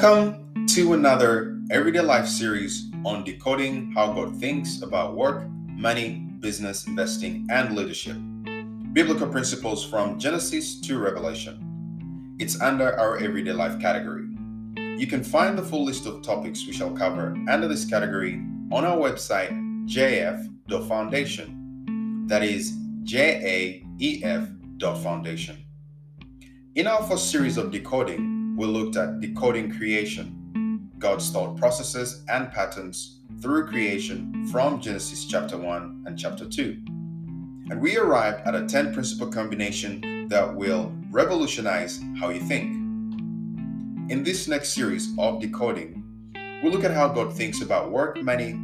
Welcome to another Everyday Life series on decoding how God thinks about work, money, business, investing, and leadership. Biblical principles from Genesis to Revelation. It's under our Everyday Life category. You can find the full list of topics we shall cover under this category on our website, jaef.foundation. That is J A E F Foundation. In our first series of decoding, we looked at decoding creation, God's thought processes and patterns through creation from Genesis chapter 1 and chapter 2. And we arrived at a 10 principle combination that will revolutionize how you think. In this next series of decoding, we'll look at how God thinks about work, money,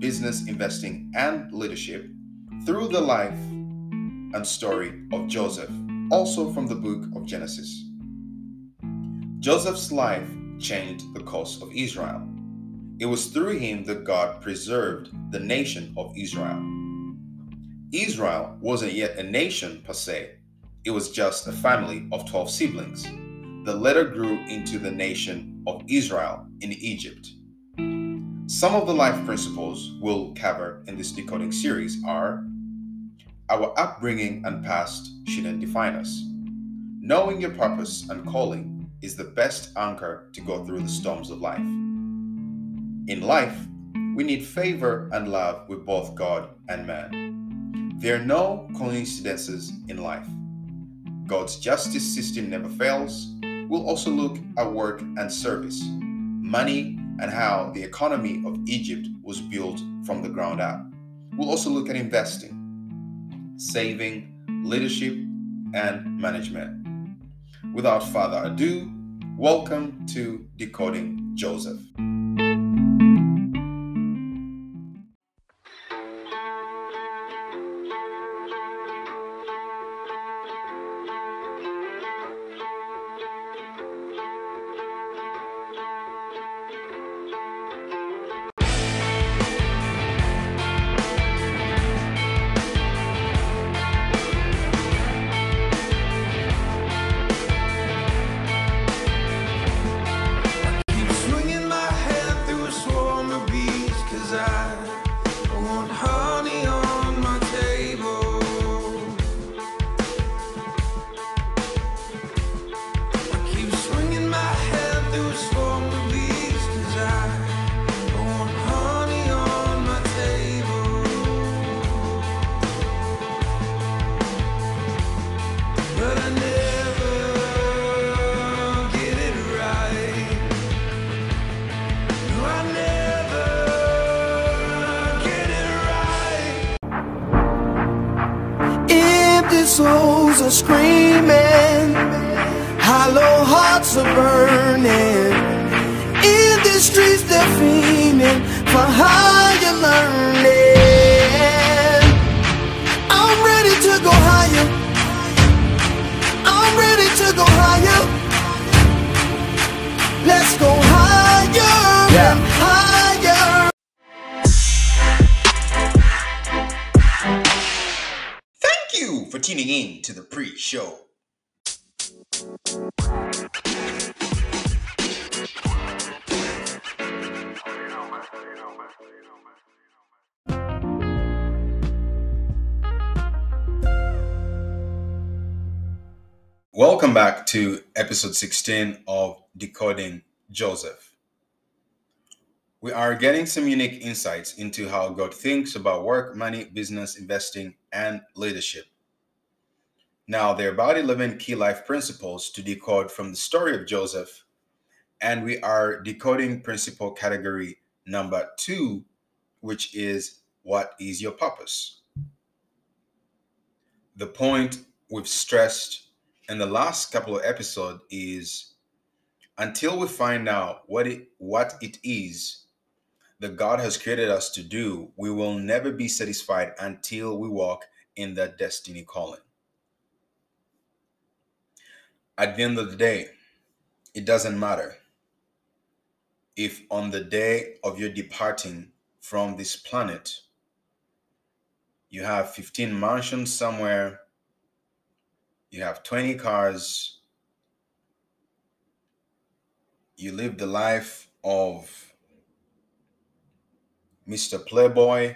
business, investing, and leadership through the life and story of Joseph, also from the book of Genesis. Joseph's life changed the course of Israel. It was through him that God preserved the nation of Israel. Israel wasn't yet a nation per se, it was just a family of 12 siblings The later grew into the nation of Israel in Egypt. Some of the life principles we'll cover in this decoding series are our upbringing and past shouldn't define us. Knowing your purpose and calling is the best anchor to go through the storms of life. In life, we need favor and love with both God and man. There are no coincidences in life. God's justice system never fails. We'll also look at work and service, money, and how the economy of Egypt was built from the ground up. We'll also look at investing, saving, leadership, and management. Without further ado, welcome to Decoding Joseph. Hearts Welcome back to episode 16 of Decoding Joseph. We are getting some unique insights into how God thinks about work, money, business, investing, and leadership. Now, there are about 11 key life principles to decode from the story of Joseph, and we are decoding principle category number two, which is what is your purpose? The point we've stressed in the last couple of episodes is until we find out what it what it is that God has created us to do, we will never be satisfied until we walk in that destiny calling. At the end of the day, it doesn't matter if on the day of your departing from this planet, you have 15 mansions somewhere, you have 20 cars, you live the life of Mr. Playboy.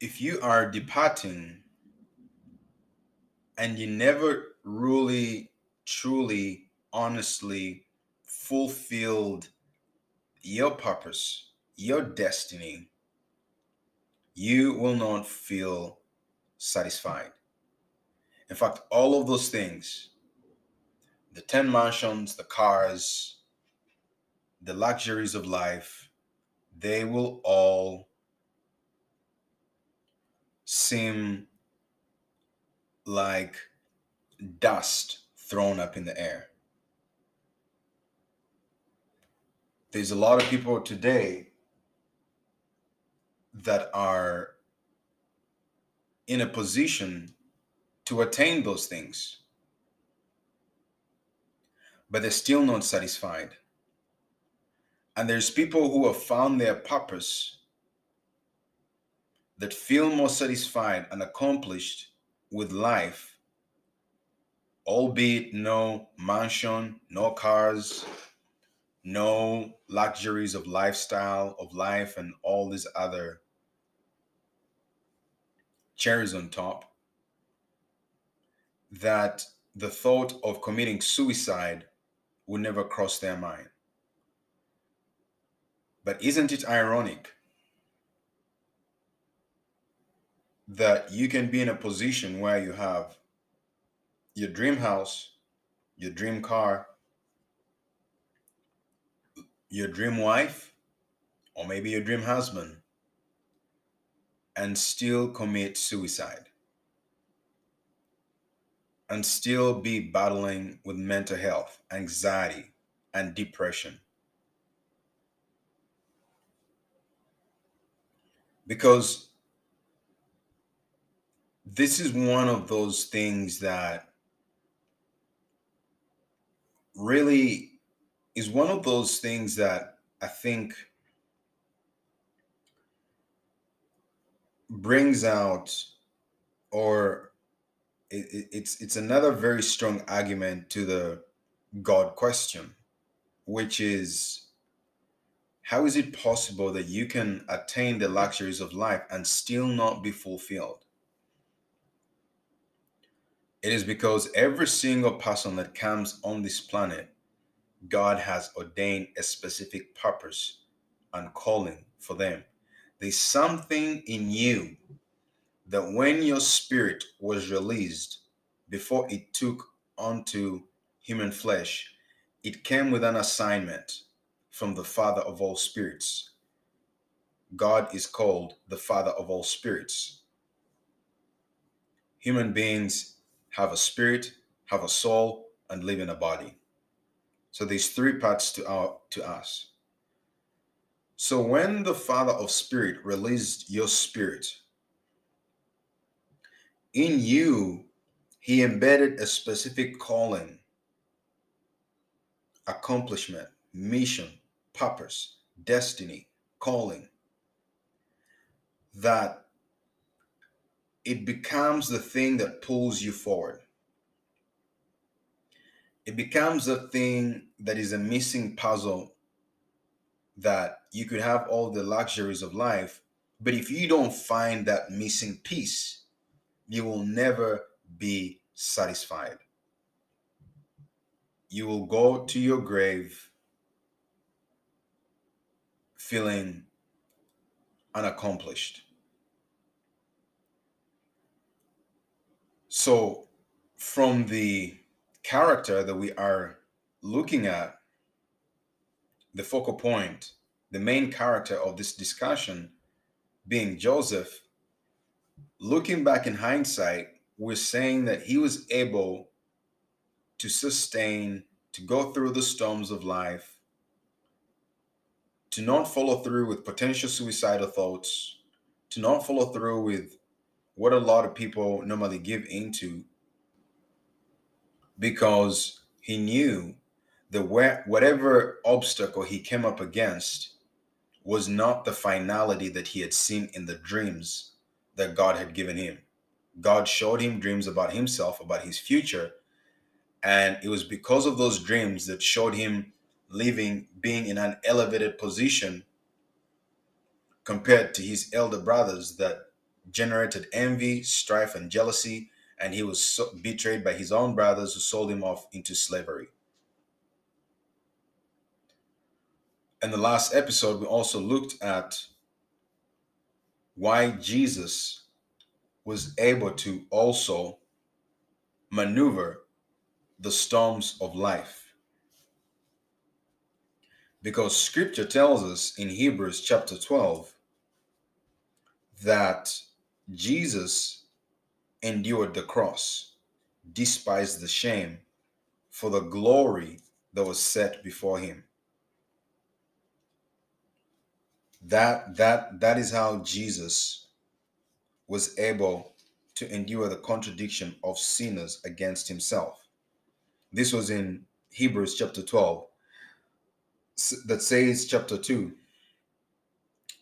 If you are departing and you never really, truly, honestly fulfilled your purpose, your destiny, you will not feel satisfied. In fact, all of those things the 10 mansions, the cars, the luxuries of life, they will all seem like dust thrown up in the air. There's a lot of people today that are in a position to attain those things, but they're still not satisfied. And there's people who have found their purpose that feel more satisfied and accomplished with life albeit no mansion, no cars, no luxuries of lifestyle, of life, and all these other cherries on top, that the thought of committing suicide would never cross their mind. But isn't it ironic that you can be in a position where you have your dream house, your dream car, your dream wife, or maybe your dream husband, and still commit suicide? And still be battling with mental health, anxiety, and depression. because this is one of those things that really is one of those things that I think brings out or it, it's it's another very strong argument to the God question, which is how is it possible that you can attain the luxuries of life and still not be fulfilled? It is because every single person that comes on this planet, God has ordained a specific purpose and calling for them. There's something in you that when your spirit was released before it took onto human flesh, it came with an assignment from the Father of all spirits. God is called the Father of all spirits. Human beings have a spirit, have a soul, and live in a body. So there's three parts to our to us. So when the Father of Spirit released your spirit, in you, he embedded a specific calling, accomplishment, mission, purpose, destiny, calling, that it becomes the thing that pulls you forward. It becomes a thing that is a missing puzzle that you could have all the luxuries of life, but if you don't find that missing piece, you will never be satisfied. You will go to your grave feeling unaccomplished. So, from the character that we are looking at, the focal point, the main character of this discussion being Joseph, looking back in hindsight, we're saying that he was able to sustain, to go through the storms of life, to not follow through with potential suicidal thoughts, to not follow through with what a lot of people normally give into because he knew that whatever obstacle he came up against was not the finality that he had seen in the dreams that God had given him. God showed him dreams about himself, about his future. And it was because of those dreams that showed him living, being in an elevated position compared to his elder brothers that generated envy, strife, and jealousy, and he was so betrayed by his own brothers who sold him off into slavery. In the last episode, we also looked at why Jesus was able to also maneuver the storms of life because scripture tells us in Hebrews chapter 12 that Jesus endured the cross, despised the shame for the glory that was set before him. That that that is how Jesus was able to endure the contradiction of sinners against himself. This was in Hebrews chapter 12 that says chapter 2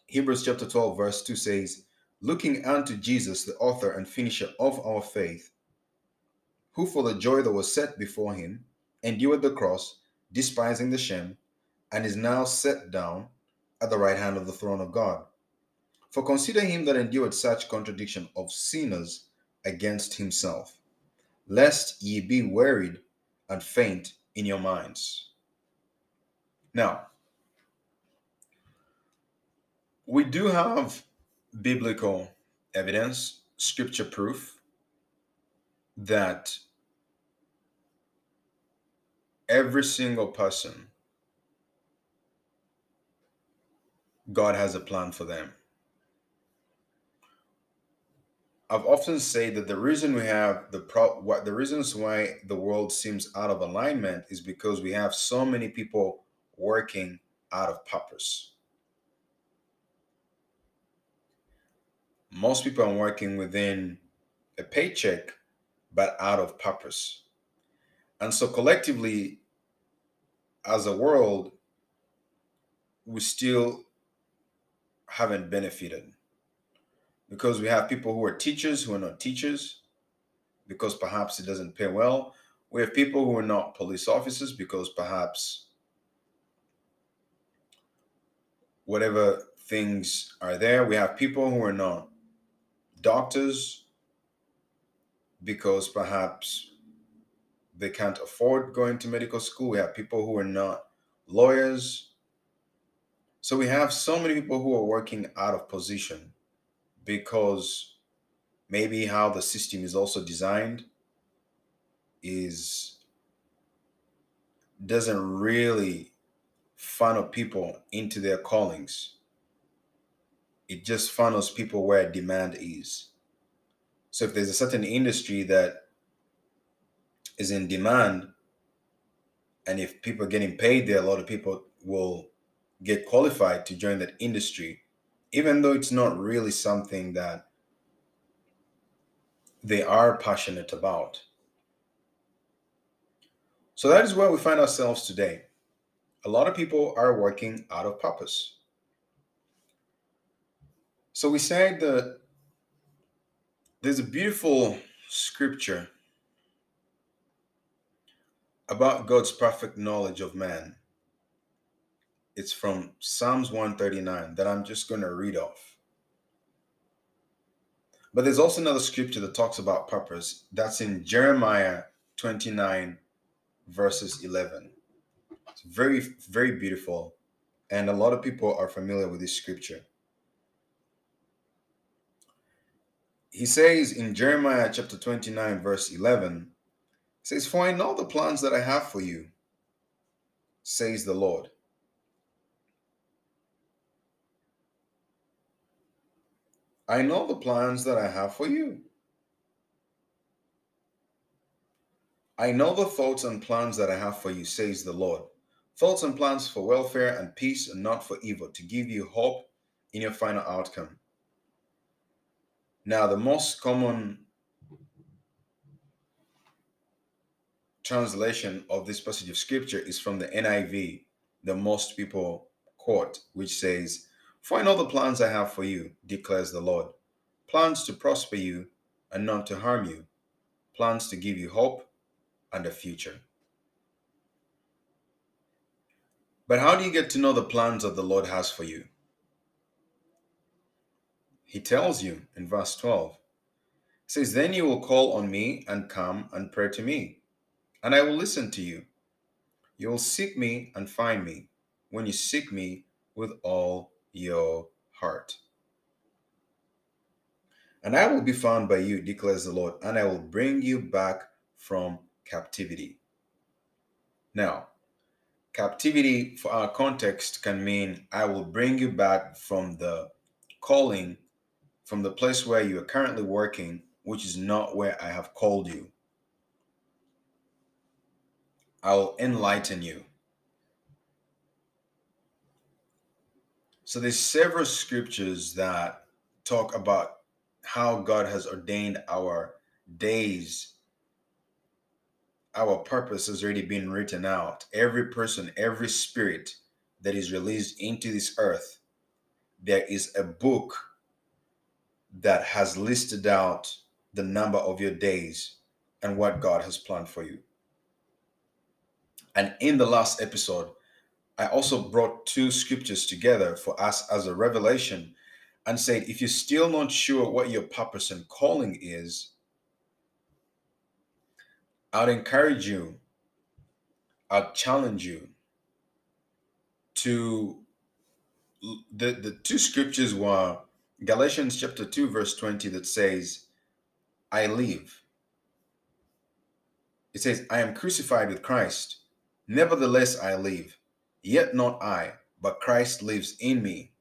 hebrews chapter 12 verse 2 says looking unto jesus the author and finisher of our faith who for the joy that was set before him endured the cross, despising the shame, and is now set down at the right hand of the throne of God. For consider him that endured such contradiction of sinners against himself, lest ye be wearied and faint in your minds. Now, we do have biblical evidence, scripture proof that every single person, God has a plan for them. I've often said that the reason we have the pro what the reasons why the world seems out of alignment is because we have so many people working out of purpose. Most people are working within a paycheck, but out of purpose. And so collectively, as a world, we still haven't benefited because we have people who are teachers who are not teachers because perhaps it doesn't pay well. We have people who are not police officers because perhaps whatever things are there. We have people who are not doctors because perhaps they can't afford going to medical school. We have people who are not lawyers. So we have so many people who are working out of position because maybe how the system is also designed is doesn't really funnel people into their callings. It just funnels people where demand is. So if there's a certain industry that is in demand and if people are getting paid there a lot of people will get qualified to join that industry even though it's not really something that they are passionate about. So that is where we find ourselves today. A lot of people are working out of purpose. So we say that there's a beautiful scripture about God's perfect knowledge of man. It's from Psalms 139 that I'm just going to read off. But there's also another scripture that talks about purpose. That's in Jeremiah 29, verses 11. It's very, very beautiful. And a lot of people are familiar with this scripture. He says in Jeremiah chapter 29, verse 11, says, For I know the plans that I have for you, says the Lord I know the plans that I have for you. I know the thoughts and plans that I have for you, says the Lord. Thoughts and plans for welfare and peace and not for evil, to give you hope in your final outcome. Now, the most common translation of this passage of scripture is from the NIV, the most people quote, which says, for I know the plans I have for you, declares the Lord plans to prosper you and not to harm you, plans to give you hope and a future. But how do you get to know the plans that the Lord has for you? He tells you in verse 12. He says, Then you will call on me and come and pray to me, and I will listen to you. You will seek me and find me when you seek me with all your heart. And I will be found by you, declares the Lord, and I will bring you back from captivity. Now, captivity for our context can mean I will bring you back from the calling, from the place where you are currently working, which is not where I have called you. I will enlighten you. So there's several scriptures that talk about how God has ordained our days. Our purpose has already been written out. Every person, every spirit that is released into this earth, there is a book that has listed out the number of your days and what God has planned for you. And in the last episode, I also brought two scriptures together for us as a revelation and said, if you're still not sure what your purpose and calling is, I'd encourage you, I'd challenge you to the, the two scriptures were Galatians chapter 2, verse 20, that says, I live. It says, I am crucified with Christ. Nevertheless, I live. Yet not I, but Christ lives in me.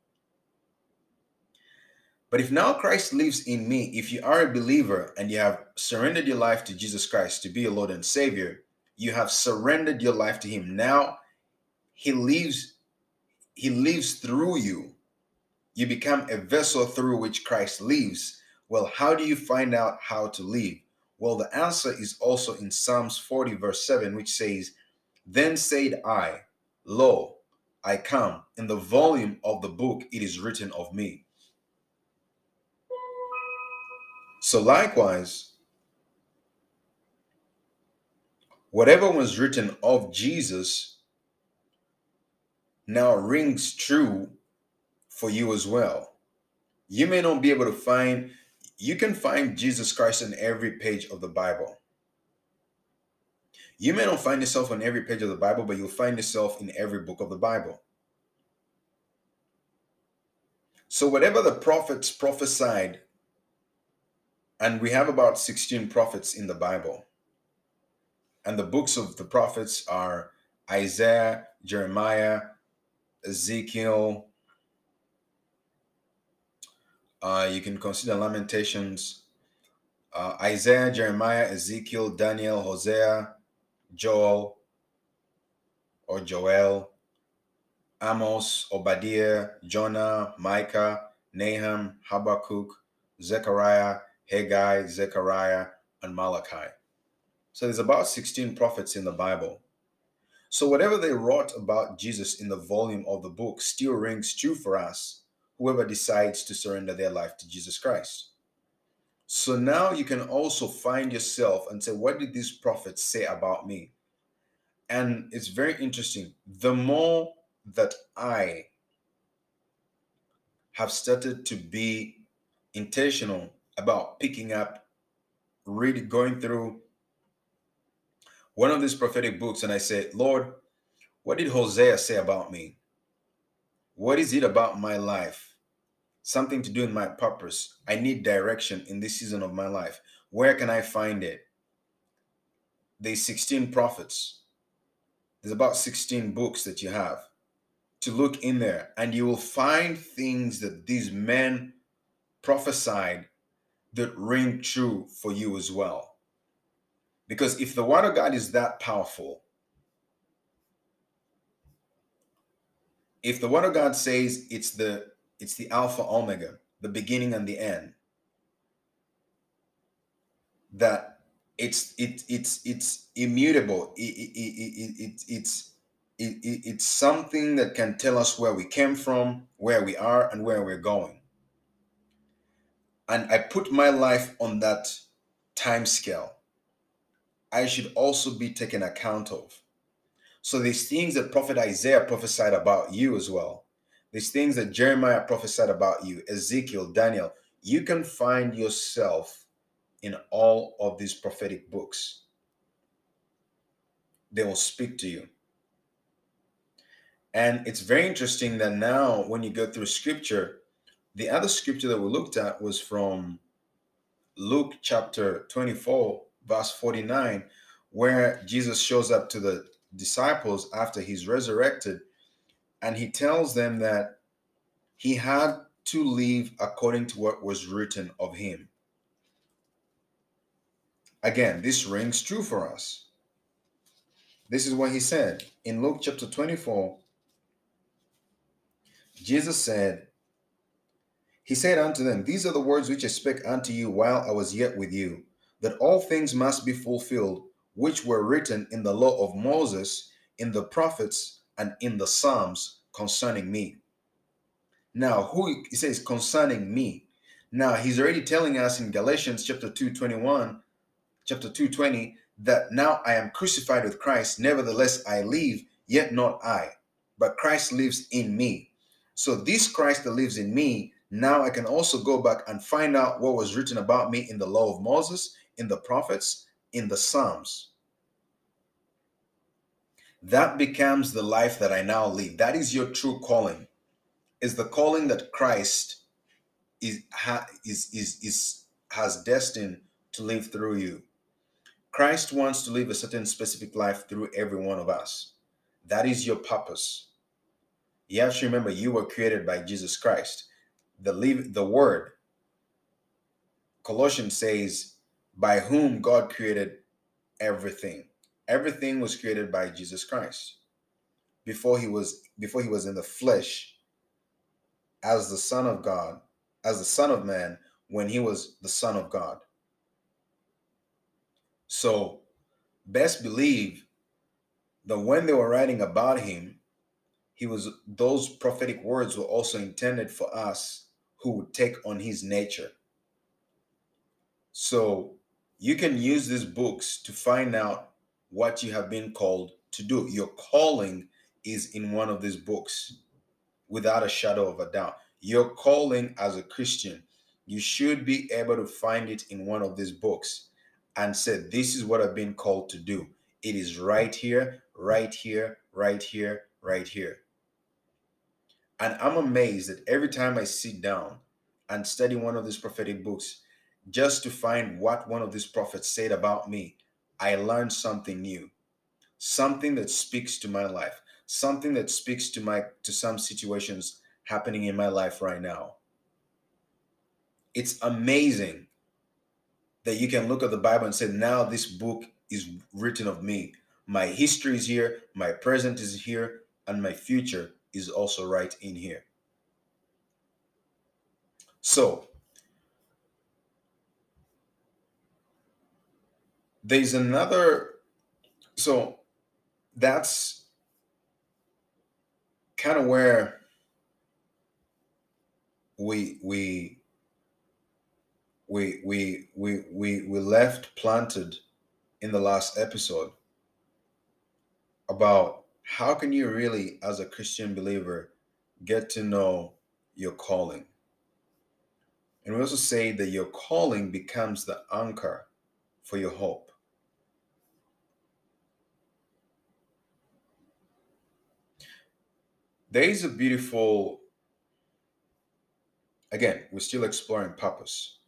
But if now Christ lives in me, if you are a believer and you have surrendered your life to Jesus Christ to be your Lord and Savior, you have surrendered your life to Him. Now He lives, He lives through you. You become a vessel through which Christ lives. Well, how do you find out how to live? Well, the answer is also in Psalms 40, verse 7, which says, Then said I, Lo, I come. In the volume of the book it is written of me. So, likewise, whatever was written of Jesus now rings true for you as well. You may not be able to find, you can find Jesus Christ in every page of the Bible. You may not find yourself on every page of the Bible, but you'll find yourself in every book of the Bible. So, whatever the prophets prophesied and we have about 16 prophets in the Bible. And the books of the prophets are Isaiah, Jeremiah, Ezekiel. Uh, you can consider Lamentations, uh, Isaiah, Jeremiah, Ezekiel, Daniel, Hosea, Joel or Joel, Amos, Obadiah, Jonah, Micah, Nahum, Habakkuk, Zechariah, Haggai, Zechariah, and Malachi. So there's about 16 prophets in the Bible. So whatever they wrote about Jesus in the volume of the book still rings true for us, whoever decides to surrender their life to Jesus Christ. So now you can also find yourself and say, what did these prophets say about me? And it's very interesting. The more that I have started to be intentional about picking up, really going through one of these prophetic books, and I said, Lord, what did Hosea say about me? What is it about my life? Something to do with my purpose. I need direction in this season of my life. Where can I find it? There's 16 prophets. There's about 16 books that you have to look in there, and you will find things that these men prophesied that ring true for you as well. Because if the word of God is that powerful, if the word of God says it's the it's the alpha omega, the beginning and the end, that it's it it's it's immutable. It, it, it, it, it's it, it, it's something that can tell us where we came from, where we are, and where we're going and I put my life on that time scale, I should also be taken account of. So these things that Prophet Isaiah prophesied about you as well, these things that Jeremiah prophesied about you, Ezekiel, Daniel, you can find yourself in all of these prophetic books. They will speak to you. And it's very interesting that now, when you go through scripture, the other scripture that we looked at was from Luke chapter 24, verse 49, where Jesus shows up to the disciples after he's resurrected and he tells them that he had to live according to what was written of him. Again, this rings true for us. This is what he said in Luke chapter 24. Jesus said, he said unto them, These are the words which I spake unto you while I was yet with you, that all things must be fulfilled, which were written in the law of Moses, in the prophets, and in the Psalms concerning me. Now, who he says concerning me. Now, he's already telling us in Galatians chapter 2, 21, chapter 220 that now I am crucified with Christ, nevertheless I live, yet not I, but Christ lives in me. So this Christ that lives in me, now I can also go back and find out what was written about me in the law of Moses, in the prophets, in the Psalms. That becomes the life that I now live. That is your true calling. Is the calling that Christ is ha, is is is has destined to live through you. Christ wants to live a certain specific life through every one of us. That is your purpose. You have to remember you were created by Jesus Christ. The leave the word. Colossians says, by whom God created everything. Everything was created by Jesus Christ. Before he was before he was in the flesh as the Son of God, as the Son of Man, when he was the Son of God. So, best believe that when they were writing about him, he was those prophetic words were also intended for us who would take on his nature. So, you can use these books to find out what you have been called to do. Your calling is in one of these books without a shadow of a doubt. Your calling as a Christian, you should be able to find it in one of these books and said, This is what I've been called to do. It is right here, right here, right here, right here. And I'm amazed that every time I sit down and study one of these prophetic books, just to find what one of these prophets said about me, I learned something new, something that speaks to my life, something that speaks to my to some situations happening in my life right now. It's amazing that you can look at the Bible and say, now this book is written of me. My history is here, my present is here, and my future is also right in here. So, there's another, so that's kind of where we we we we we we we left planted in the last episode about how can you really as a christian believer get to know your calling. And we also say that your calling becomes the anchor for your hope there is a beautiful again we're still exploring purpose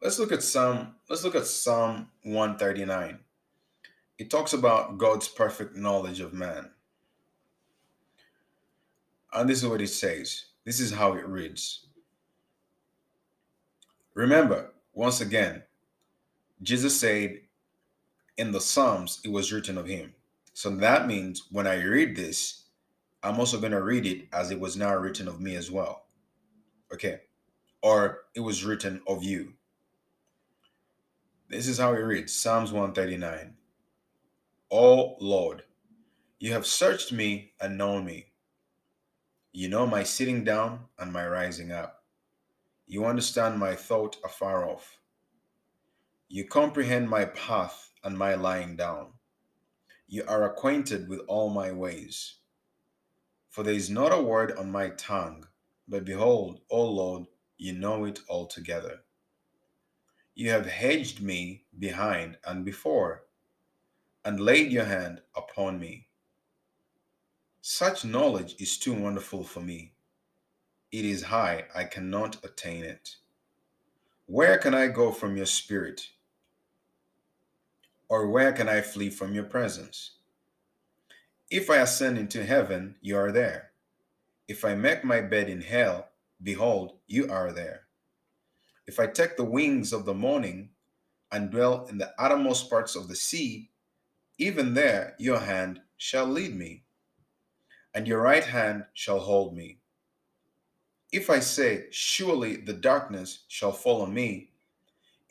Let's look at Psalm. Let's look at Psalm 139. It talks about God's perfect knowledge of man. And this is what it says. This is how it reads. Remember, once again, Jesus said in the Psalms, it was written of him. So that means when I read this, I'm also going to read it as it was now written of me as well. Okay. Or it was written of you. This is how it reads Psalms 139. O Lord, you have searched me and known me. You know my sitting down and my rising up. You understand my thought afar off. You comprehend my path and my lying down. You are acquainted with all my ways. For there is not a word on my tongue, but behold, O Lord, you know it altogether. You have hedged me behind and before, and laid your hand upon me. Such knowledge is too wonderful for me. It is high, I cannot attain it. Where can I go from your spirit? Or where can I flee from your presence? If I ascend into heaven, you are there. If I make my bed in hell, behold, you are there. If I take the wings of the morning and dwell in the uttermost parts of the sea, even there your hand shall lead me, and your right hand shall hold me. If I say, Surely the darkness shall fall on me,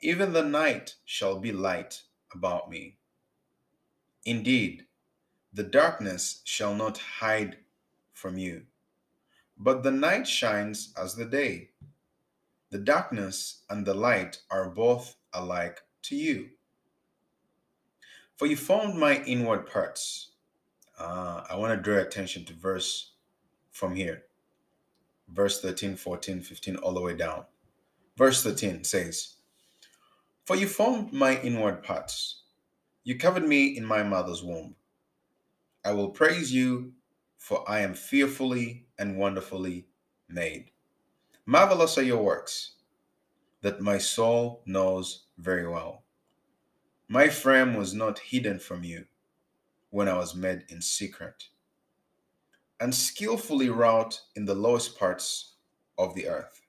even the night shall be light about me. Indeed, the darkness shall not hide from you, but the night shines as the day. The darkness and the light are both alike to you. For you formed my inward parts. Uh, I want to draw attention to verse from here. Verse 13, 14, 15, all the way down. Verse 13 says, For you formed my inward parts. You covered me in my mother's womb. I will praise you, for I am fearfully and wonderfully made. Marvelous are your works that my soul knows very well. My frame was not hidden from you when I was made in secret, and skillfully wrought in the lowest parts of the earth.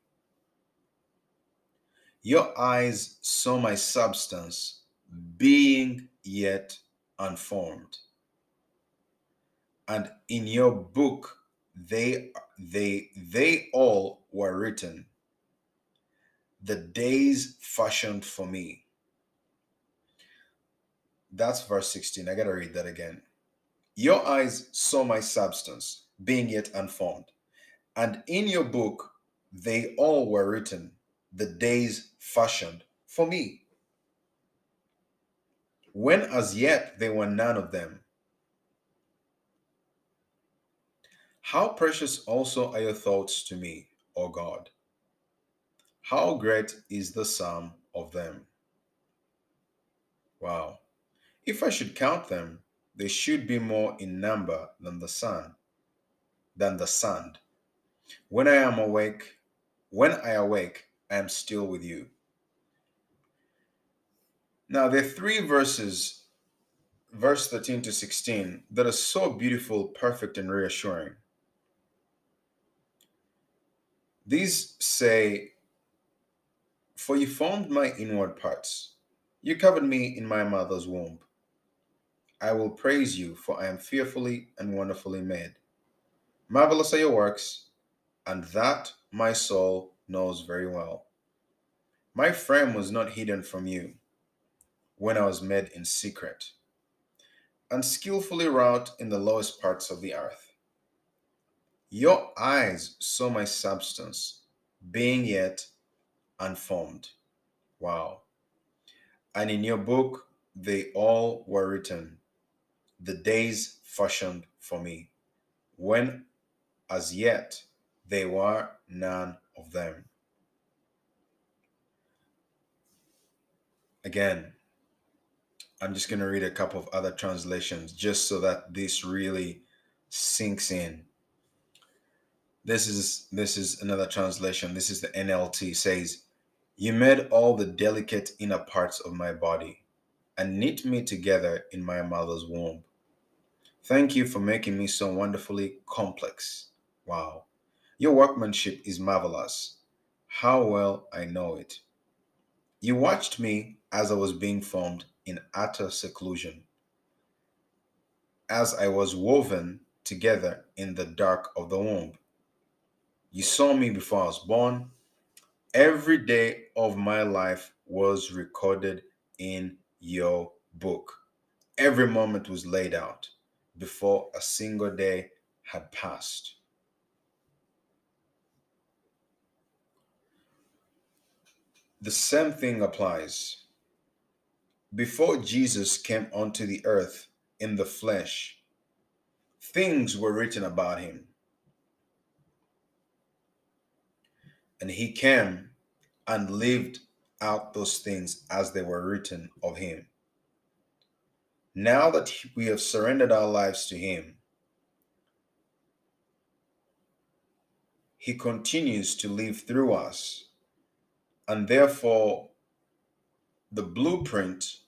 Your eyes saw my substance being yet unformed. And in your book they they they all were written the days fashioned for me. That's verse 16. I got to read that again. Your eyes saw my substance, being yet unformed, and in your book they all were written, the days fashioned for me. When as yet there were none of them. How precious also are your thoughts to me, O God. How great is the sum of them? Wow. If I should count them, they should be more in number than the sun, than the sand. When I am awake, when I awake, I am still with you. Now, there are three verses, verse 13 to 16, that are so beautiful, perfect, and reassuring. These say, for you formed my inward parts. You covered me in my mother's womb. I will praise you, for I am fearfully and wonderfully made. Marvelous are your works, and that my soul knows very well. My frame was not hidden from you when I was made in secret, and skillfully wrought in the lowest parts of the earth. Your eyes saw my substance, being yet unformed. Wow. And in your book, they all were written, the days fashioned for me, when as yet there were none of them. Again, I'm just going to read a couple of other translations just so that this really sinks in. This is this is another translation. This is the NLT says you made all the delicate inner parts of my body and knit me together in my mother's womb. Thank you for making me so wonderfully complex. Wow. Your workmanship is marvelous. How well I know it. You watched me as I was being formed in utter seclusion, as I was woven together in the dark of the womb. You saw me before I was born Every day of my life was recorded in your book. Every moment was laid out before a single day had passed. The same thing applies. Before Jesus came onto the earth in the flesh, things were written about him. And he came and lived out those things as they were written of him. Now that we have surrendered our lives to him, he continues to live through us. And therefore, the blueprint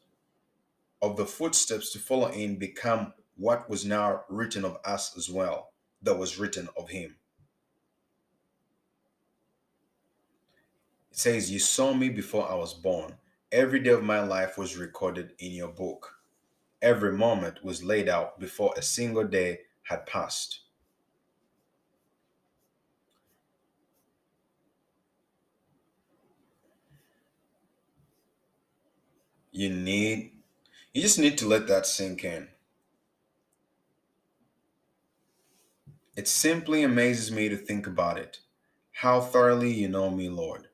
of the footsteps to follow in become what was now written of us as well, that was written of him. Says, You saw me before I was born. Every day of my life was recorded in your book. Every moment was laid out before a single day had passed. You need, you just need to let that sink in. It simply amazes me to think about it. How thoroughly you know me, Lord.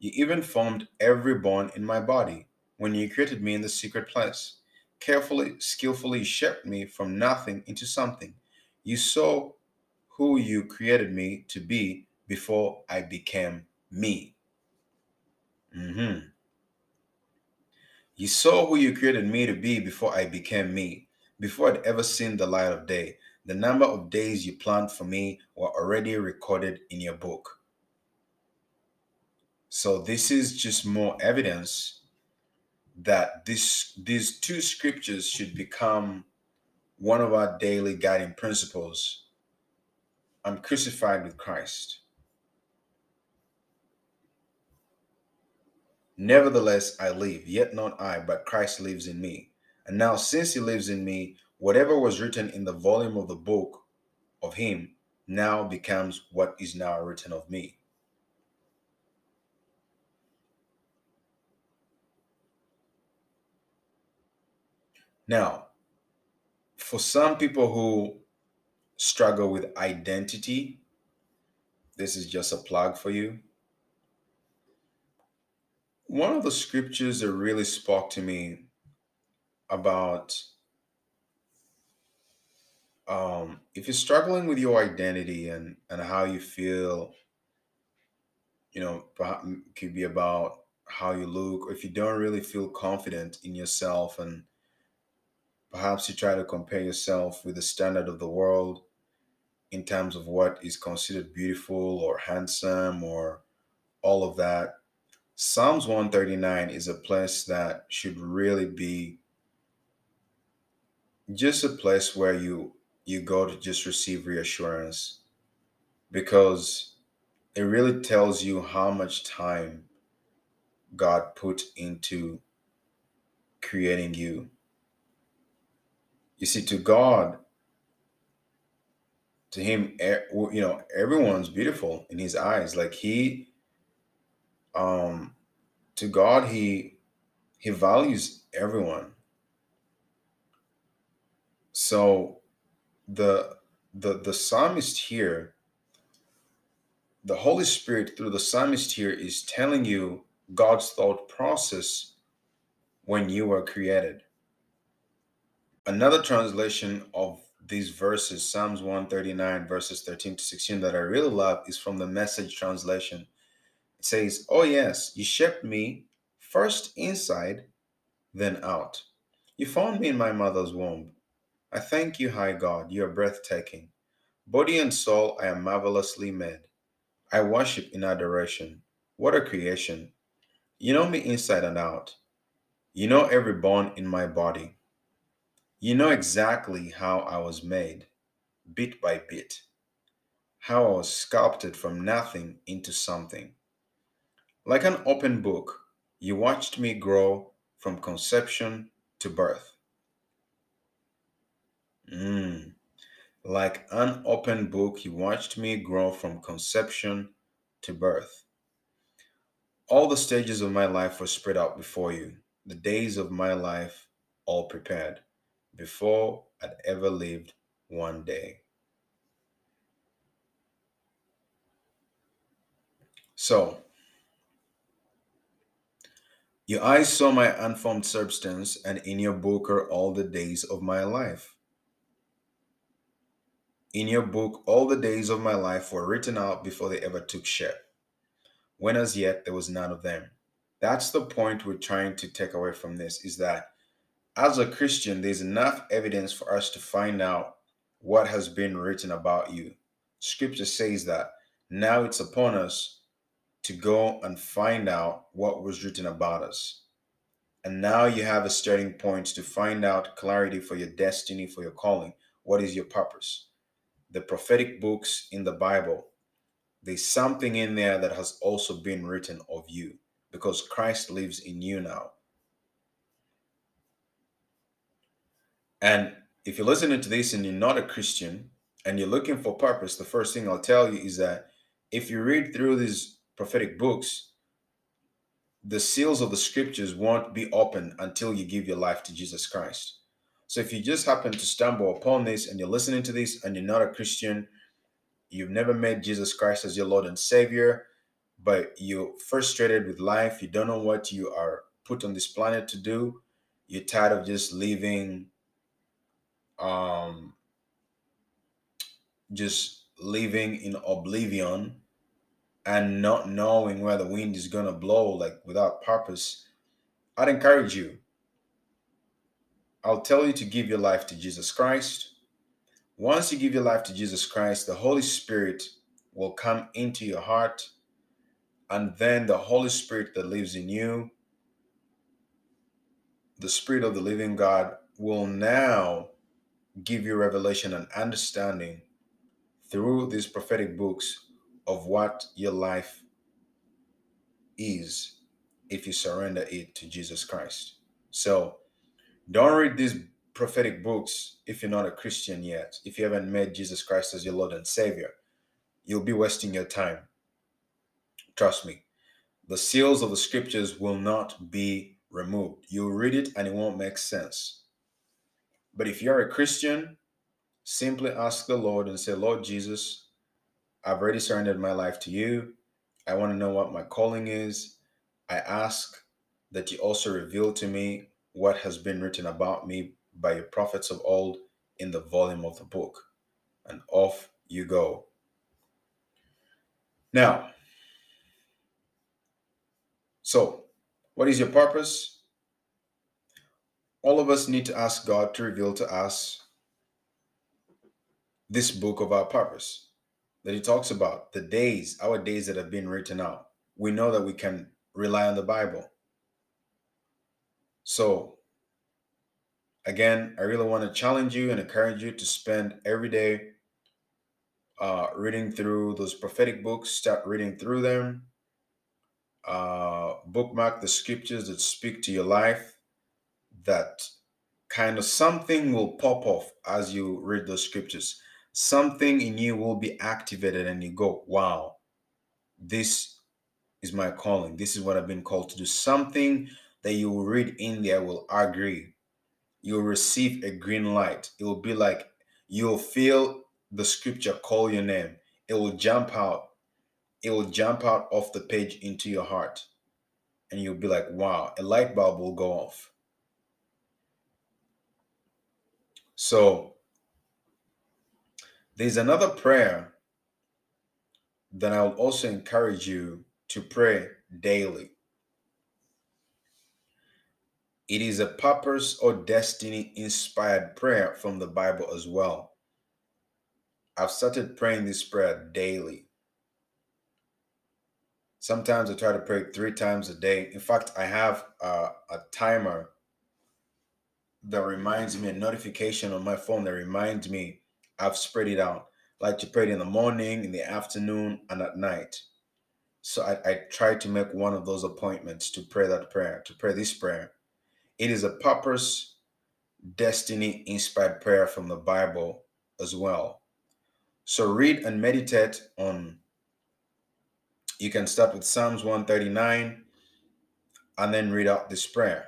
You even formed every bone in my body. when you created me in the secret place. Carefully, skillfully shaped me from nothing into something. You saw who you created me to be before I became me. hmm You saw who you created me to be before I became me, before I'd ever seen the light of day. The number of days you planned for me were already recorded in your book. So this is just more evidence that this these two scriptures should become one of our daily guiding principles. I'm crucified with Christ. Nevertheless, I live, yet not I, but Christ lives in me. And now, since he lives in me, whatever was written in the volume of the book of him now becomes what is now written of me. Now, for some people who struggle with identity, this is just a plug for you. One of the scriptures that really spoke to me about um, if you're struggling with your identity and and how you feel, you know, could be about how you look, or if you don't really feel confident in yourself, and perhaps you try to compare yourself with the standard of the world in terms of what is considered beautiful or handsome or all of that. Psalms 139 is a place that should really be just a place where you you go to just receive reassurance because it really tells you how much time God put into creating you. You see, to God, to Him, you know, everyone's beautiful in His eyes. Like He, um, to God, He, He values everyone. So the the the psalmist here the holy spirit through the psalmist here is telling you god's thought process when you were created another translation of these verses psalms 139 verses 13 to 16 that i really love is from the message translation it says oh yes you shaped me first inside then out you formed me in my mother's womb I thank you, high God, you are breathtaking. Body and soul, I am marvelously made. I worship in adoration. What a creation. You know me inside and out. You know every bone in my body. You know exactly how I was made, bit by bit, how I was sculpted from nothing into something. Like an open book, you watched me grow from conception to birth. Mm. Like an open book, you watched me grow from conception to birth. All the stages of my life were spread out before you, the days of my life all prepared, before I'd ever lived one day. So, your eyes saw my unformed substance, and in your book are all the days of my life in your book, all the days of my life were written out before they ever took shape, when as yet there was none of them. That's the point we're trying to take away from this is that as a Christian, there's enough evidence for us to find out what has been written about you. Scripture says that now it's upon us to go and find out what was written about us. And now you have a starting point to find out clarity for your destiny, for your calling. What is your purpose? the prophetic books in the Bible, there's something in there that has also been written of you because Christ lives in you now. And if you're listening to this and you're not a Christian and you're looking for purpose, the first thing I'll tell you is that if you read through these prophetic books, the seals of the scriptures won't be open until you give your life to Jesus Christ. So if you just happen to stumble upon this and you're listening to this and you're not a Christian, you've never made Jesus Christ as your Lord and Savior, but you're frustrated with life, you don't know what you are put on this planet to do. You're tired of just living, um, just living in oblivion and not knowing where the wind is gonna blow, like without purpose. I'd encourage you. I'll tell you to give your life to Jesus Christ. Once you give your life to Jesus Christ, the Holy Spirit will come into your heart and then the Holy Spirit that lives in you, the Spirit of the living God, will now give you revelation and understanding through these prophetic books of what your life is if you surrender it to Jesus Christ. So don't read these prophetic books if you're not a Christian yet, if you haven't met Jesus Christ as your Lord and Savior. You'll be wasting your time. Trust me. The seals of the scriptures will not be removed. You'll read it and it won't make sense. But if you're a Christian, simply ask the Lord and say, Lord Jesus, I've already surrendered my life to you. I want to know what my calling is. I ask that you also reveal to me what has been written about me by your prophets of old in the volume of the book. And off you go. Now, so what is your purpose? All of us need to ask God to reveal to us this book of our purpose that He talks about the days, our days that have been written out. We know that we can rely on the Bible. So, again, I really want to challenge you and encourage you to spend every day uh, reading through those prophetic books, start reading through them. Uh, bookmark the scriptures that speak to your life, that kind of something will pop off as you read those scriptures. Something in you will be activated, and you go, Wow, this is my calling. This is what I've been called to do. Something that you will read in there will agree. You'll receive a green light. It will be like you'll feel the scripture call your name, it will jump out. It will jump out off the page into your heart. And you'll be like, wow, a light bulb will go off. So there's another prayer that I'll also encourage you to pray daily. It is a purpose or destiny inspired prayer from the Bible as well. I've started praying this prayer daily. Sometimes I try to pray three times a day. In fact, I have a, a timer that reminds me, a notification on my phone that reminds me I've spread it out. Like to pray it in the morning, in the afternoon, and at night. So I, I try to make one of those appointments to pray that prayer, to pray this prayer. It is a purpose, destiny inspired prayer from the Bible as well. So read and meditate on. You can start with Psalms 139 and then read out this prayer.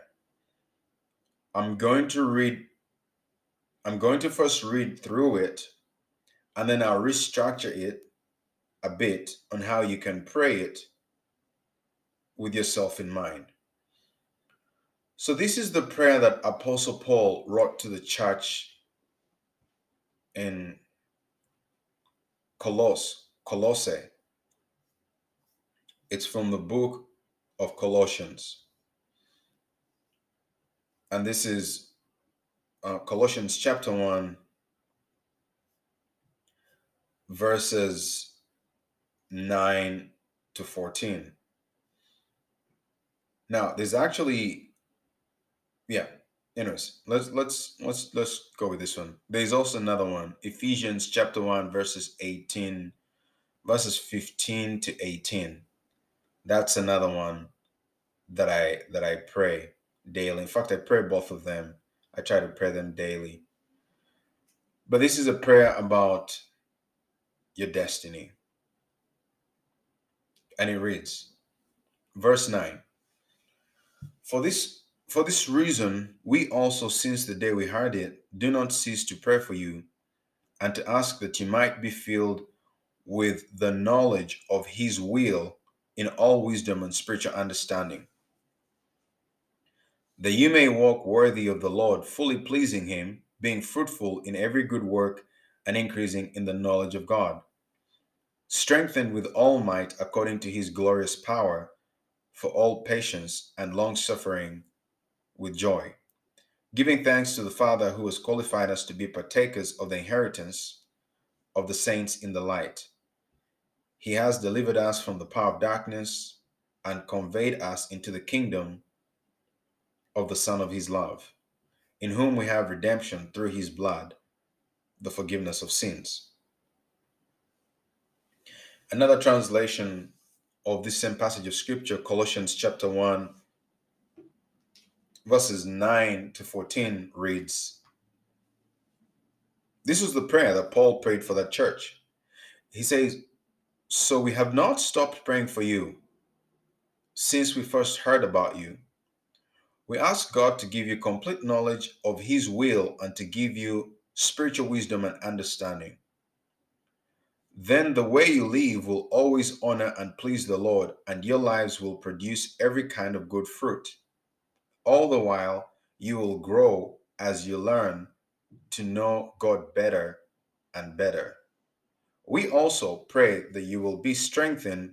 I'm going to read, I'm going to first read through it and then I'll restructure it a bit on how you can pray it with yourself in mind. So, this is the prayer that Apostle Paul wrote to the church in Coloss, Colossae. It's from the book of Colossians. And this is uh, Colossians chapter 1, verses 9 to 14. Now, there's actually, yeah, anyways, let's let's let's let's go with this one. There's also another one, Ephesians chapter 1, verses 18, verses 15 to 18. That's another one that I that I pray daily. In fact, I pray both of them. I try to pray them daily. But this is a prayer about your destiny. And it reads, verse 9 For this for this reason, we also, since the day we heard it, do not cease to pray for you and to ask that you might be filled with the knowledge of his will in all wisdom and spiritual understanding. That you may walk worthy of the Lord, fully pleasing Him, being fruitful in every good work and increasing in the knowledge of God, strengthened with all might according to His glorious power, for all patience and long suffering with joy, giving thanks to the Father who has qualified us to be partakers of the inheritance of the saints in the light. He has delivered us from the power of darkness and conveyed us into the kingdom of the Son of His love, in whom we have redemption through His blood, the forgiveness of sins. Another translation of this same passage of Scripture, Colossians chapter 1, verses 9 to 14, reads This was the prayer that Paul prayed for that church. He says, So we have not stopped praying for you since we first heard about you we ask God to give you complete knowledge of His will and to give you spiritual wisdom and understanding. Then the way you live will always honor and please the Lord, and your lives will produce every kind of good fruit. All the while, you will grow as you learn to know God better and better. We also pray that you will be strengthened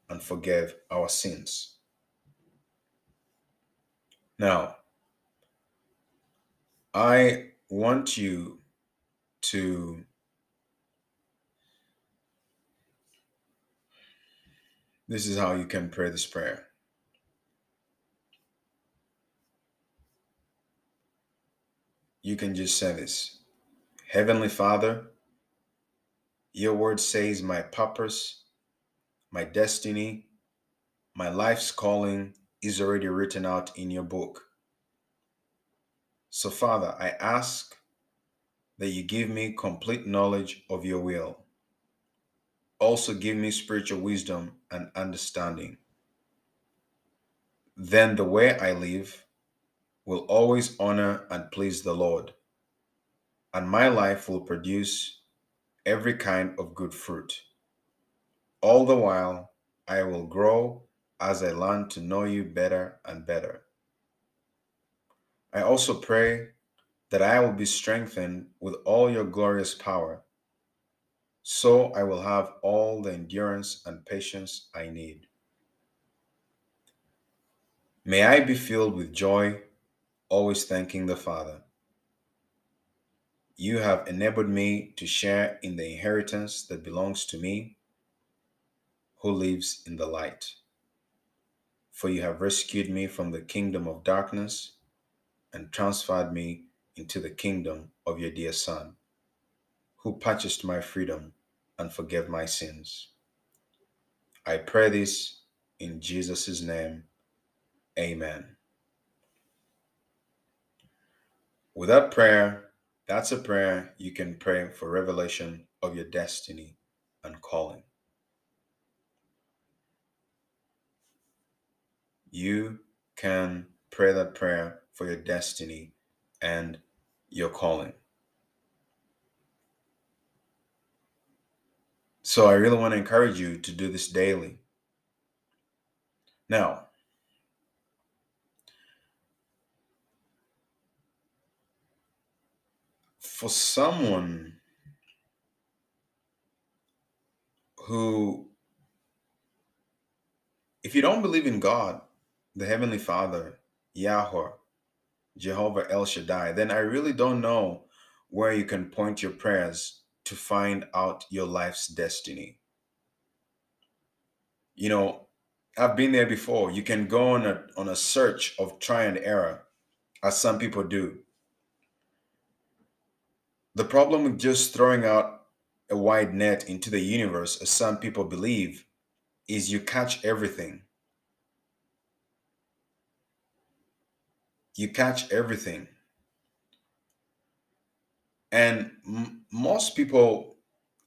and forgive our sins. Now, I want you to This is how you can pray this prayer. You can just say this Heavenly Father, your word says, My purpose my destiny, my life's calling is already written out in your book. So, Father, I ask that you give me complete knowledge of your will. Also, give me spiritual wisdom and understanding. Then the way I live will always honor and please the Lord, and my life will produce every kind of good fruit. All the while, I will grow as I learn to know you better and better. I also pray that I will be strengthened with all your glorious power, so I will have all the endurance and patience I need. May I be filled with joy, always thanking the Father. You have enabled me to share in the inheritance that belongs to me who lives in the light. For you have rescued me from the kingdom of darkness and transferred me into the kingdom of your dear Son, who purchased my freedom and forgave my sins. I pray this in Jesus' name. Amen. With that prayer, that's a prayer you can pray for revelation of your destiny and calling. You can pray that prayer for your destiny and your calling. So I really want to encourage you to do this daily. Now, for someone who, if you don't believe in God, the Heavenly Father, Yahweh, Jehovah El Shaddai, then I really don't know where you can point your prayers to find out your life's destiny. You know, I've been there before. You can go on a on a search of try and error, as some people do. The problem with just throwing out a wide net into the universe, as some people believe, is you catch everything you catch everything. And m- most people,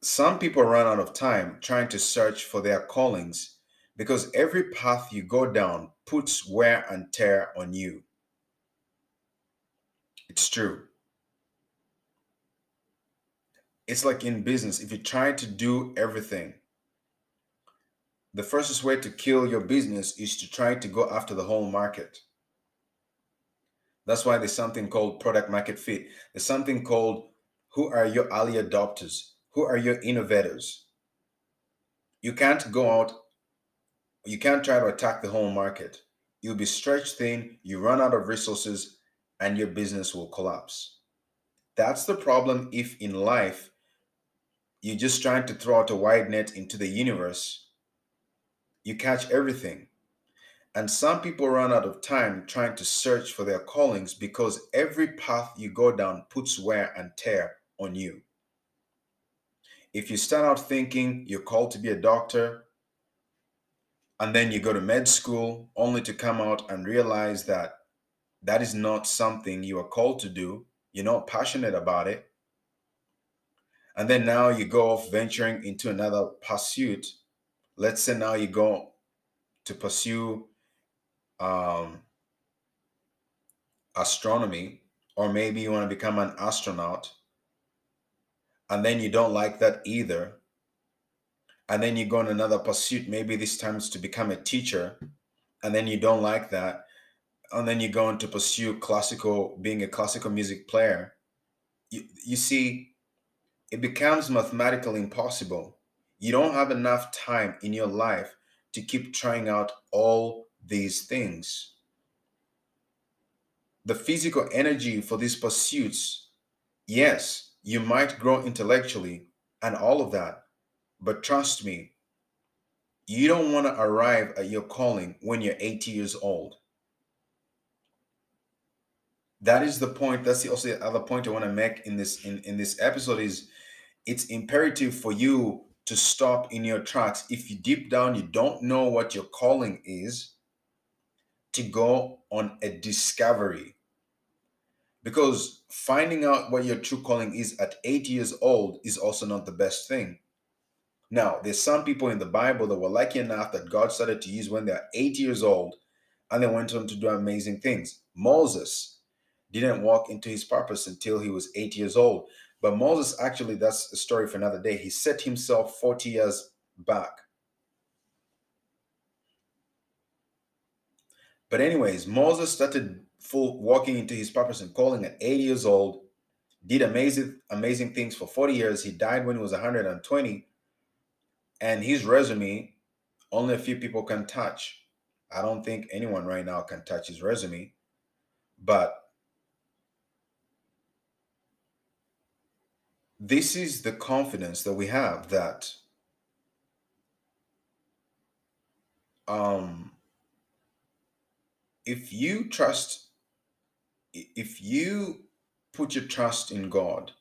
some people run out of time trying to search for their callings because every path you go down puts wear and tear on you. It's true. It's like in business, if you try to do everything, the fastest way to kill your business is to try to go after the whole market. That's why there's something called product market fit. There's something called who are your early adopters? Who are your innovators? You can't go out, you can't try to attack the whole market. You'll be stretched thin, you run out of resources, and your business will collapse. That's the problem if in life you're just trying to throw out a wide net into the universe, you catch everything. And some people run out of time trying to search for their callings because every path you go down puts wear and tear on you. If you start out thinking you're called to be a doctor, and then you go to med school only to come out and realize that that is not something you are called to do, you're not passionate about it, and then now you go off venturing into another pursuit. Let's say now you go to pursue um, astronomy, or maybe you want to become an astronaut, and then you don't like that either. And then you go on another pursuit, maybe this time it's to become a teacher, and then you don't like that. And then you go on to pursue classical, being a classical music player. You, you see, it becomes mathematically impossible. You don't have enough time in your life to keep trying out all these things. The physical energy for these pursuits, yes, you might grow intellectually and all of that, but trust me, you don't want to arrive at your calling when you're 80 years old. That is the point. That's the, also the other point I want to make in this in, in this episode is it's imperative for you to stop in your tracks. If you deep down you don't know what your calling is, to go on a discovery. Because finding out what your true calling is at eight years old is also not the best thing. Now, there's some people in the Bible that were lucky enough that God started to use when they're eight years old and they went on to do amazing things. Moses didn't walk into his purpose until he was eight years old. But Moses, actually, that's a story for another day. He set himself 40 years back. But, anyways, Moses started full walking into his purpose and calling at 80 years old, did amazing, amazing things for 40 years. He died when he was 120. And his resume, only a few people can touch. I don't think anyone right now can touch his resume. But this is the confidence that we have that um if you trust if you put your trust in god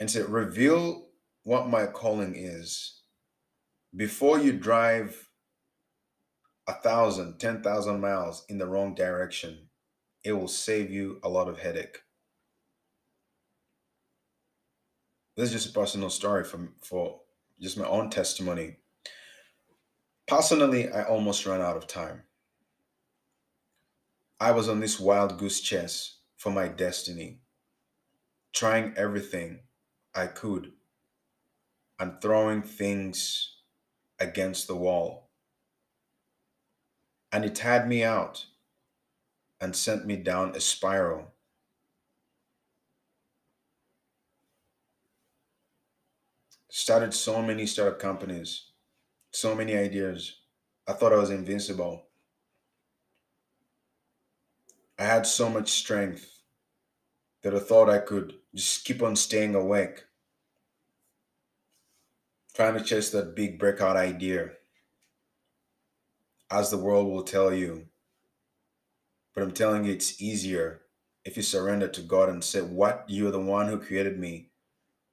and say reveal what my calling is before you drive a thousand ten thousand miles in the wrong direction it will save you a lot of headache this is just a personal story from for just my own testimony. Personally, I almost ran out of time. I was on this wild goose chase for my destiny, trying everything I could and throwing things against the wall. And it had me out and sent me down a spiral started so many startup companies, so many ideas. I thought I was invincible. I had so much strength that I thought I could just keep on staying awake, trying to chase that big breakout idea, as the world will tell you. But I'm telling you, it's easier if you surrender to God and say, What? You're the one who created me.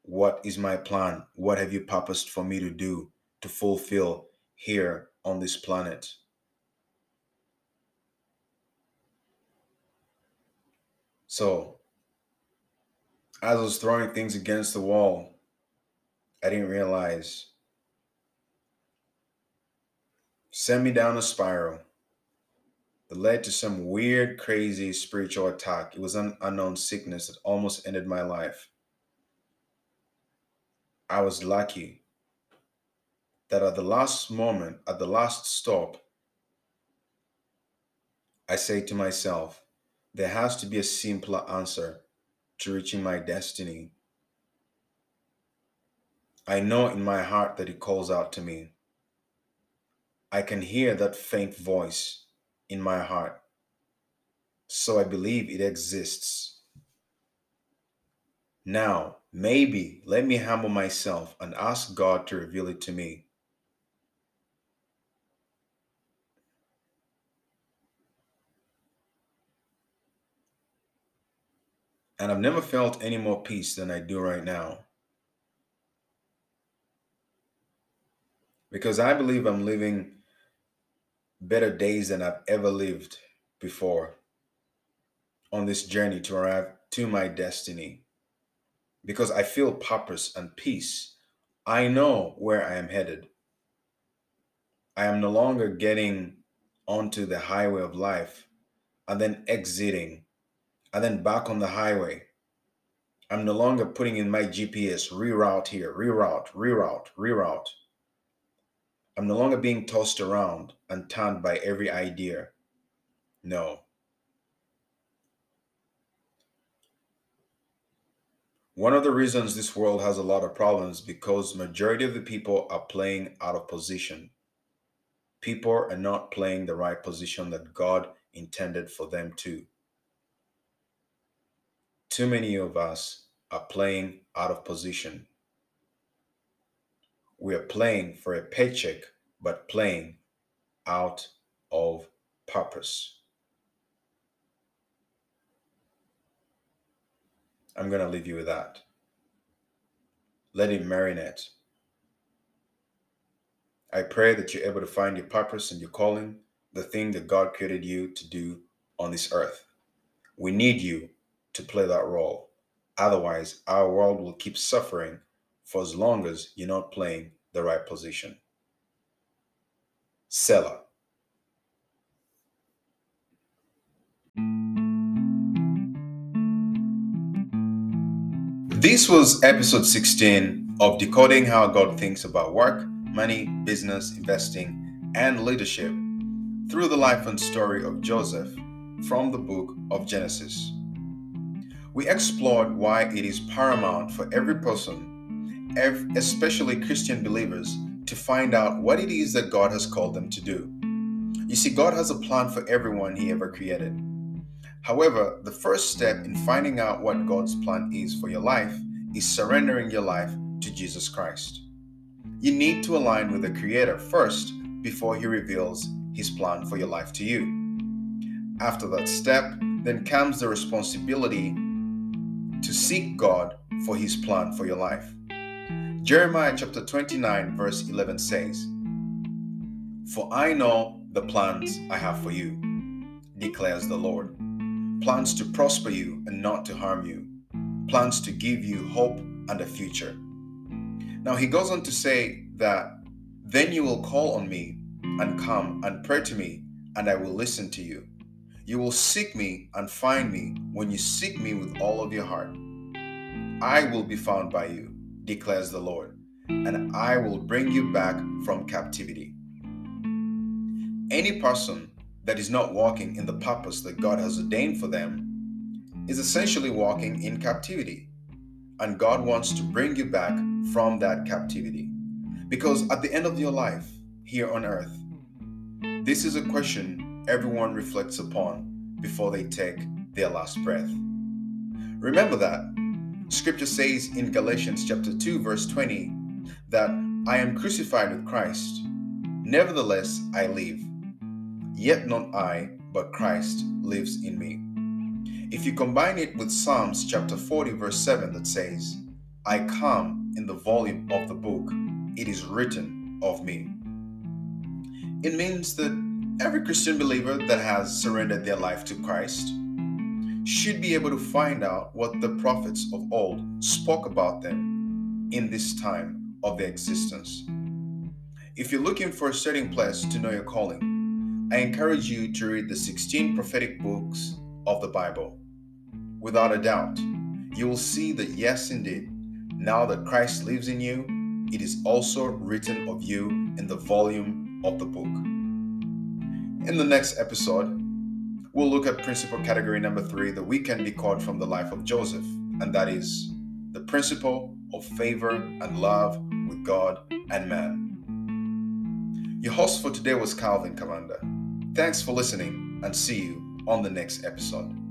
What is my plan? What have you purposed for me to do, to fulfill here on this planet? So, as I was throwing things against the wall, I didn't realize sent me down a spiral that led to some weird, crazy spiritual attack. It was an unknown sickness that almost ended my life. I was lucky that at the last moment, at the last stop, I say to myself, there has to be a simpler answer to reaching my destiny. I know in my heart that it calls out to me. I can hear that faint voice in my heart. So I believe it exists. Now, maybe let me humble myself and ask God to reveal it to me. And I've never felt any more peace than I do right now. Because I believe I'm living better days than I've ever lived before on this journey to arrive to my destiny. Because I feel purpose and peace. I know where I am headed. I am no longer getting onto the highway of life and then exiting and then back on the highway. I'm no longer putting in my GPS, reroute here, reroute, reroute, reroute. I'm no longer being tossed around and turned by every idea. No. One of the reasons this world has a lot of problems because majority of the people are playing out of position. People are not playing the right position that God intended for them to. Too many of us are playing out of position. We are playing for a paycheck, but playing out of purpose. I'm going to leave you with that. Let it marinate. I pray that you're able to find your purpose and your calling, the thing that God created you to do on this earth. We need you to play that role. Otherwise, our world will keep suffering for as long as you're not playing the right position. Selah. This was episode 16 of Decoding How God Thinks About Work, Money, Business, Investing, and Leadership through the life and story of Joseph from the book of Genesis we explored why it is paramount for every person, especially Christian believers, to find out what it is that God has called them to do. You see, God has a plan for everyone He ever created. However, the first step in finding out what God's plan is for your life is surrendering your life to Jesus Christ. You need to align with the Creator first before He reveals His plan for your life to you. After that step, then comes the responsibility to seek God for his plan for your life. Jeremiah chapter 29, verse 11 says, For I know the plans I have for you, declares the Lord plans to prosper you and not to harm you, plans to give you hope and a future. Now he goes on to say that then you will call on me and come and pray to me, and I will listen to you. You will seek me and find me when you seek me with all of your heart. I will be found by you, declares the Lord, and I will bring you back from captivity. Any person that is not walking in the purpose that God has ordained for them is essentially walking in captivity. And God wants to bring you back from that captivity. Because at the end of your life here on earth, this is a question everyone reflects upon before they take their last breath. Remember that scripture says in Galatians chapter 2 verse 20 that I am crucified with Christ. Nevertheless I live. Yet not I, but Christ lives in me. If you combine it with Psalms chapter 40 verse 7 that says, I come in the volume of the book, it is written of me. It means that every Christian believer that has surrendered their life to Christ should be able to find out what the prophets of old spoke about them in this time of their existence. If you're looking for a certain place to know your calling, I encourage you to read the 16 prophetic books of the Bible. Without a doubt, you will see that yes, indeed, now that Christ lives in you, it is also written of you in the volume of the book. In the next episode, we'll look at principle category number three that we can decode from the life of Joseph, and that is the principle of favor and love with God and man. Your host for today was Calvin Commander. Thanks for listening and see you on the next episode.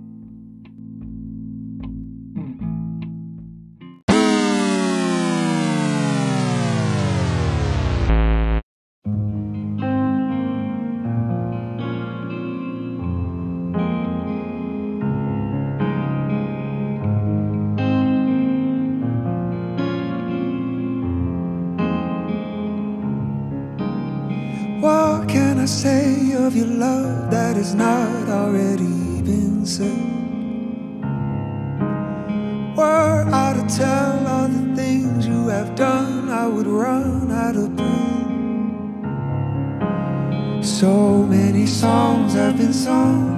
Not already been said? Were I to tell all the things you have done, I would run out of breath. So many songs have been sung,